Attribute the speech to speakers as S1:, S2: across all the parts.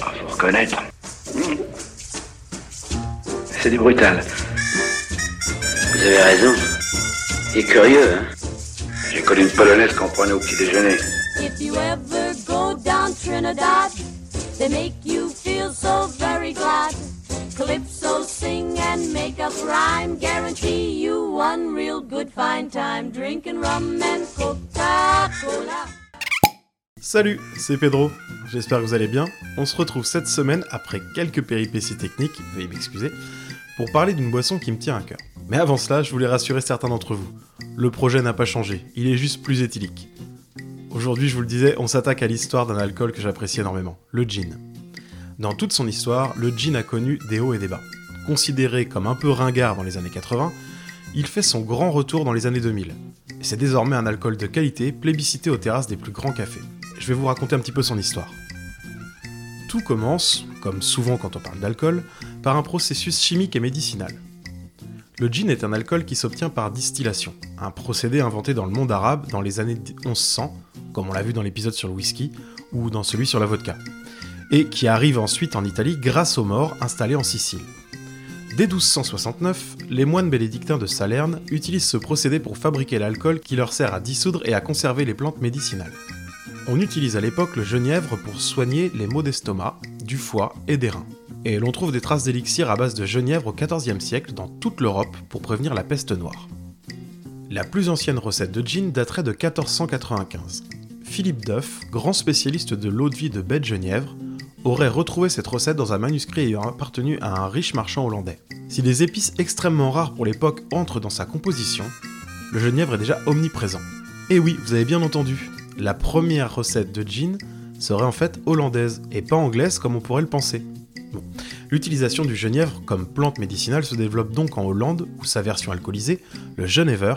S1: Ah, faut reconnaître. C'est du brutal.
S2: Vous avez raison. Il est curieux, hein
S1: J'ai connu une polonaise qu'on prenait au petit déjeuner.
S3: If you ever go down Trinidad, they make you feel so very glad. Calypso sing and make up rhyme, guarantee you one real good fine time drinking rum and Coca-Cola.
S4: Salut, c'est Pedro. J'espère que vous allez bien. On se retrouve cette semaine après quelques péripéties techniques, veuillez m'excuser, pour parler d'une boisson qui me tient à cœur. Mais avant cela, je voulais rassurer certains d'entre vous. Le projet n'a pas changé, il est juste plus éthylique. Aujourd'hui, je vous le disais, on s'attaque à l'histoire d'un alcool que j'apprécie énormément, le gin. Dans toute son histoire, le gin a connu des hauts et des bas. Considéré comme un peu ringard dans les années 80, il fait son grand retour dans les années 2000. Et c'est désormais un alcool de qualité plébiscité aux terrasses des plus grands cafés. Je vais vous raconter un petit peu son histoire. Tout commence, comme souvent quand on parle d'alcool, par un processus chimique et médicinal. Le gin est un alcool qui s'obtient par distillation, un procédé inventé dans le monde arabe dans les années 1100, comme on l'a vu dans l'épisode sur le whisky ou dans celui sur la vodka, et qui arrive ensuite en Italie grâce aux morts installés en Sicile. Dès 1269, les moines bénédictins de Salerne utilisent ce procédé pour fabriquer l'alcool qui leur sert à dissoudre et à conserver les plantes médicinales. On utilise à l'époque le genièvre pour soigner les maux d'estomac, du foie et des reins. Et l'on trouve des traces d'élixir à base de genièvre au XIVe siècle dans toute l'Europe pour prévenir la peste noire. La plus ancienne recette de gin daterait de 1495. Philippe Duff, grand spécialiste de l'eau de vie de baie de genièvre, aurait retrouvé cette recette dans un manuscrit ayant appartenu à un riche marchand hollandais. Si des épices extrêmement rares pour l'époque entrent dans sa composition, le genièvre est déjà omniprésent. Et oui, vous avez bien entendu, la première recette de gin serait en fait hollandaise et pas anglaise comme on pourrait le penser. L'utilisation du genièvre comme plante médicinale se développe donc en Hollande où sa version alcoolisée, le Genever,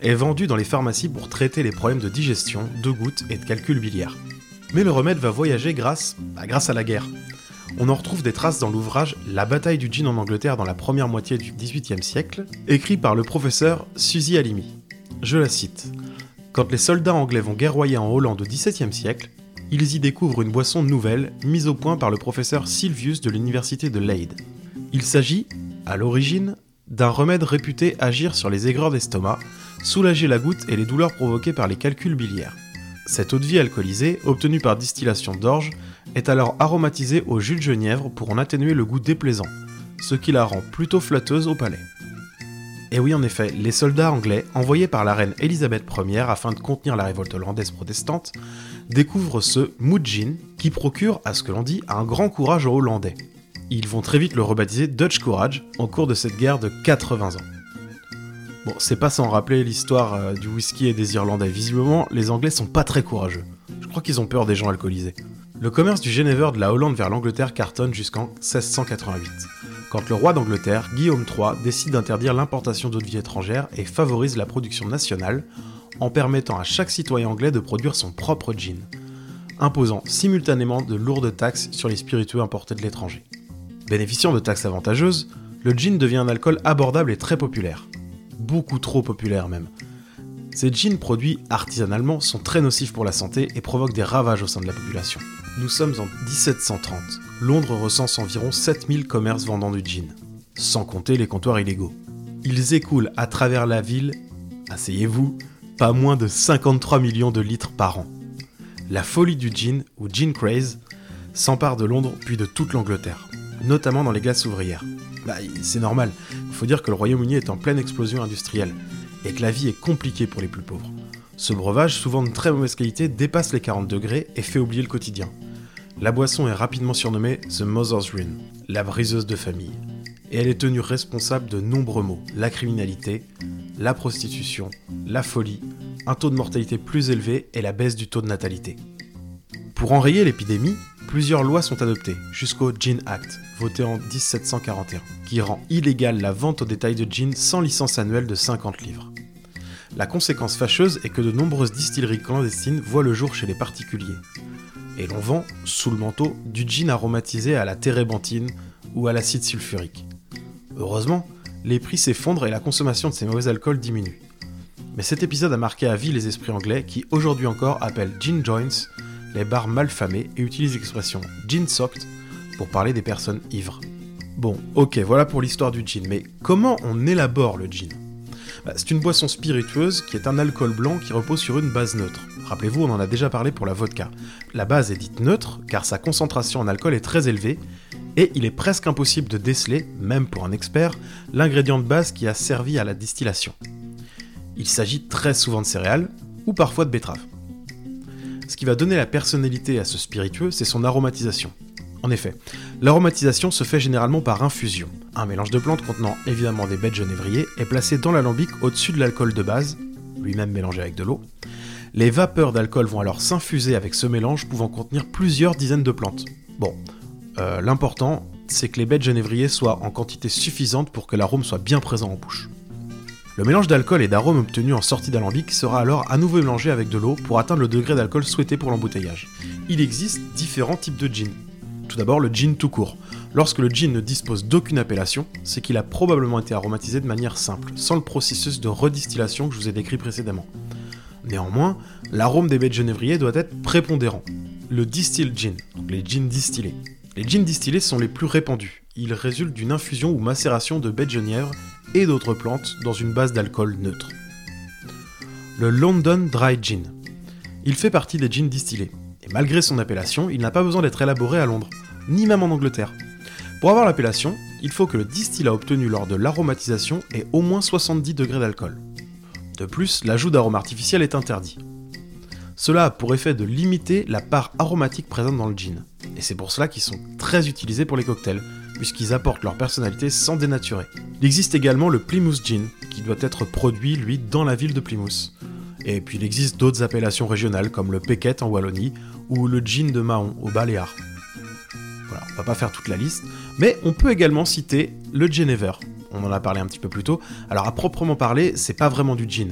S4: est vendue dans les pharmacies pour traiter les problèmes de digestion, de gouttes et de calcul biliaire. Mais le remède va voyager grâce, bah, grâce à la guerre. On en retrouve des traces dans l'ouvrage La bataille du gin en Angleterre dans la première moitié du XVIIIe siècle, écrit par le professeur Suzy Halimi. Je la cite. Quand les soldats anglais vont guerroyer en Hollande au XVIIe siècle, ils y découvrent une boisson nouvelle mise au point par le professeur Sylvius de l'université de Leyde. Il s'agit, à l'origine, d'un remède réputé agir sur les aigreurs d'estomac, soulager la goutte et les douleurs provoquées par les calculs biliaires. Cette eau de vie alcoolisée, obtenue par distillation d'orge, est alors aromatisée au jus de genièvre pour en atténuer le goût déplaisant, ce qui la rend plutôt flatteuse au palais. Et oui, en effet, les soldats anglais, envoyés par la reine Elisabeth Ier afin de contenir la révolte hollandaise protestante, découvrent ce Moudjin qui procure, à ce que l'on dit, un grand courage aux Hollandais. Ils vont très vite le rebaptiser Dutch Courage au cours de cette guerre de 80 ans. Bon, c'est pas sans rappeler l'histoire euh, du whisky et des Irlandais. Visiblement, les Anglais sont pas très courageux. Je crois qu'ils ont peur des gens alcoolisés. Le commerce du Genever de la Hollande vers l'Angleterre cartonne jusqu'en 1688 quand le roi d'Angleterre, Guillaume III, décide d'interdire l'importation d'eau de vie étrangère et favorise la production nationale en permettant à chaque citoyen anglais de produire son propre gin, imposant simultanément de lourdes taxes sur les spiritueux importés de l'étranger. Bénéficiant de taxes avantageuses, le gin devient un alcool abordable et très populaire. Beaucoup trop populaire même. Ces gins produits artisanalement sont très nocifs pour la santé et provoquent des ravages au sein de la population. Nous sommes en 1730. Londres recense environ 7000 commerces vendant du gin, sans compter les comptoirs illégaux. Ils écoulent à travers la ville, asseyez-vous, pas moins de 53 millions de litres par an. La folie du gin, ou gin craze, s'empare de Londres puis de toute l'Angleterre, notamment dans les classes ouvrières. Bah, c'est normal, il faut dire que le Royaume-Uni est en pleine explosion industrielle, et que la vie est compliquée pour les plus pauvres. Ce breuvage, souvent de très mauvaise qualité, dépasse les 40 degrés et fait oublier le quotidien. La boisson est rapidement surnommée The Mother's Ruin, la briseuse de famille. Et elle est tenue responsable de nombreux maux, la criminalité, la prostitution, la folie, un taux de mortalité plus élevé et la baisse du taux de natalité. Pour enrayer l'épidémie, plusieurs lois sont adoptées, jusqu'au Gin Act, voté en 1741, qui rend illégale la vente au détail de gin sans licence annuelle de 50 livres. La conséquence fâcheuse est que de nombreuses distilleries clandestines voient le jour chez les particuliers, et l'on vend, sous le manteau, du gin aromatisé à la térébenthine ou à l'acide sulfurique. Heureusement, les prix s'effondrent et la consommation de ces mauvais alcools diminue. Mais cet épisode a marqué à vie les esprits anglais qui aujourd'hui encore appellent gin joints les bars malfamés et utilise l'expression gin soaked pour parler des personnes ivres. Bon, ok, voilà pour l'histoire du gin, mais comment on élabore le gin? C'est une boisson spiritueuse qui est un alcool blanc qui repose sur une base neutre. Rappelez-vous, on en a déjà parlé pour la vodka. La base est dite neutre car sa concentration en alcool est très élevée et il est presque impossible de déceler, même pour un expert, l'ingrédient de base qui a servi à la distillation. Il s'agit très souvent de céréales ou parfois de betteraves. Ce qui va donner la personnalité à ce spiritueux, c'est son aromatisation. En effet, l'aromatisation se fait généralement par infusion. Un mélange de plantes contenant évidemment des baies de genévrier est placé dans l'alambic au-dessus de l'alcool de base, lui-même mélangé avec de l'eau. Les vapeurs d'alcool vont alors s'infuser avec ce mélange pouvant contenir plusieurs dizaines de plantes. Bon, euh, l'important, c'est que les baies de genévrier soient en quantité suffisante pour que l'arôme soit bien présent en bouche. Le mélange d'alcool et d'arôme obtenu en sortie d'alambic sera alors à nouveau mélangé avec de l'eau pour atteindre le degré d'alcool souhaité pour l'embouteillage. Il existe différents types de gin. D'abord le gin tout court. Lorsque le gin ne dispose d'aucune appellation, c'est qu'il a probablement été aromatisé de manière simple, sans le processus de redistillation que je vous ai décrit précédemment. Néanmoins, l'arôme des baies de genévrier doit être prépondérant. Le distilled gin, donc les gins distillés. Les gins distillés sont les plus répandus. Ils résultent d'une infusion ou macération de baies de genièvre et d'autres plantes dans une base d'alcool neutre. Le London Dry Gin. Il fait partie des gins distillés, et malgré son appellation, il n'a pas besoin d'être élaboré à Londres, ni même en Angleterre. Pour avoir l'appellation, il faut que le distillat obtenu lors de l'aromatisation ait au moins 70 degrés d'alcool. De plus, l'ajout d'arômes artificiels est interdit. Cela a pour effet de limiter la part aromatique présente dans le gin, et c'est pour cela qu'ils sont très utilisés pour les cocktails, puisqu'ils apportent leur personnalité sans dénaturer. Il existe également le Plymouth Gin, qui doit être produit, lui, dans la ville de Plymouth. Et puis il existe d'autres appellations régionales, comme le Pequet en Wallonie, ou le Gin de Mahon au Baléares. Va pas faire toute la liste, mais on peut également citer le Genever. On en a parlé un petit peu plus tôt. Alors à proprement parler, c'est pas vraiment du gin,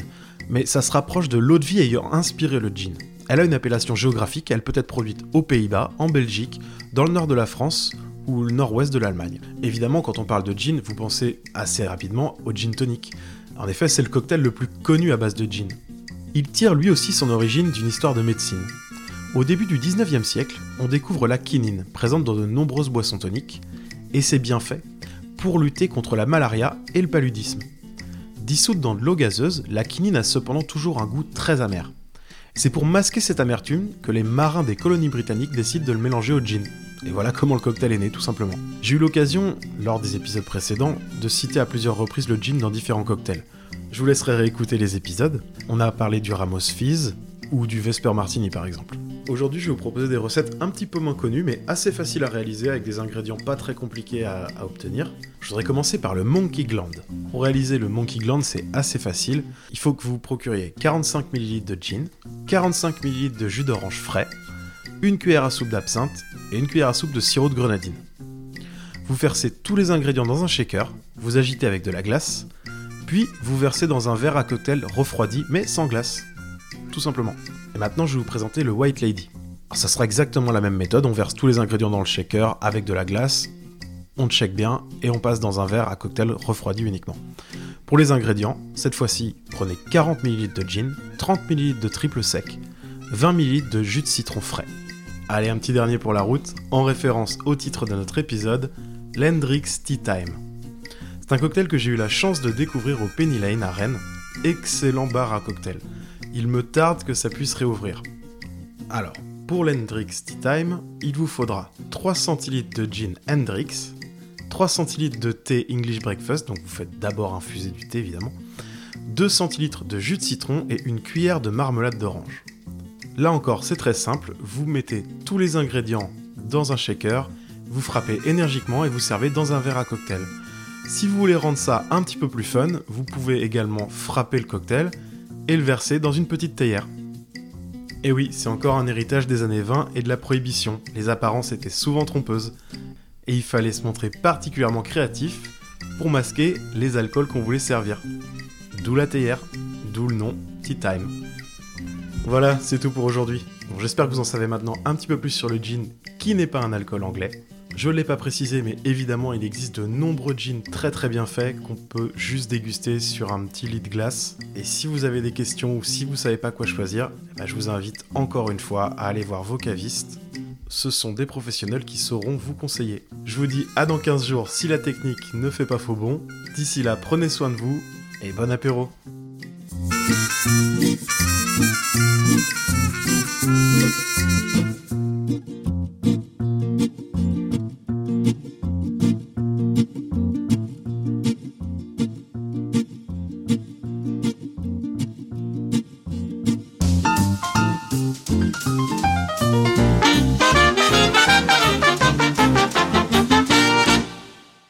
S4: mais ça se rapproche de l'eau de vie ayant inspiré le gin. Elle a une appellation géographique, elle peut être produite aux Pays-Bas, en Belgique, dans le nord de la France ou le nord-ouest de l'Allemagne. Évidemment, quand on parle de gin, vous pensez assez rapidement au gin tonic. En effet, c'est le cocktail le plus connu à base de gin. Il tire lui aussi son origine d'une histoire de médecine. Au début du 19e siècle, on découvre la quinine, présente dans de nombreuses boissons toniques, et c'est bien fait pour lutter contre la malaria et le paludisme. Dissoute dans de l'eau gazeuse, la quinine a cependant toujours un goût très amer. C'est pour masquer cette amertume que les marins des colonies britanniques décident de le mélanger au gin. Et voilà comment le cocktail est né, tout simplement. J'ai eu l'occasion, lors des épisodes précédents, de citer à plusieurs reprises le gin dans différents cocktails. Je vous laisserai réécouter les épisodes. On a parlé du Ramos Fizz ou du Vesper Martini par exemple. Aujourd'hui, je vais vous proposer des recettes un petit peu moins connues, mais assez faciles à réaliser avec des ingrédients pas très compliqués à, obtenir. Je voudrais commencer par le Monkey Gland. Pour réaliser le Monkey Gland, c'est assez facile. Il faut que vous procuriez 45 ml de gin, 45 ml de jus d'orange frais, une cuillère à soupe d'absinthe et une cuillère à soupe de sirop de grenadine. Vous versez tous les ingrédients dans un shaker, vous agitez avec de la glace, puis vous versez dans un verre à cocktail refroidi mais sans glace. Tout simplement. Et maintenant je vais vous présenter le White Lady. Alors, ça sera exactement la même méthode, on verse tous les ingrédients dans le shaker avec de la glace, on check bien et on passe dans un verre à cocktail refroidi uniquement. Pour les ingrédients, cette fois-ci, prenez 40 ml de gin, 30 ml de triple sec, 20 ml de jus de citron frais. Allez, un petit dernier pour la route, en référence au titre de notre épisode, l'Hendrix Tea Time. C'est un cocktail que j'ai eu la chance de découvrir au Penny Lane à Rennes. Excellent bar à cocktail. Il me tarde que ça puisse réouvrir. Alors, pour l'Hendrix Tea Time, il vous faudra 3 centilitres de gin Hendrix, 3 centilitres de thé English Breakfast, donc vous faites d'abord infuser du thé évidemment, 2 centilitres de jus de citron et une cuillère de marmelade d'orange. Là encore, c'est très simple, vous mettez tous les ingrédients dans un shaker, vous frappez énergiquement et vous servez dans un verre à cocktail. Si vous voulez rendre ça un petit peu plus fun, vous pouvez également frapper le cocktail et le verser dans une petite théière. Et oui, c'est encore un héritage des années 20 et de la prohibition, les apparences étaient souvent trompeuses, et il fallait se montrer particulièrement créatif pour masquer les alcools qu'on voulait servir. D'où la théière, d'où le nom Tea Time. Voilà, c'est tout pour aujourd'hui. J'espère que vous en savez maintenant un petit peu plus sur le gin, qui n'est pas un alcool anglais. Je ne l'ai pas précisé, mais évidemment, il existe de nombreux jeans très très bien faits qu'on peut juste déguster sur un petit lit de glace. Et si vous avez des questions ou si vous ne savez pas quoi choisir, bah, je vous invite encore une fois à aller voir vos cavistes. Ce sont des professionnels qui sauront vous conseiller. Je vous dis à dans 15 jours si la technique ne fait pas faux bon. D'ici là, prenez soin de vous et bon apéro.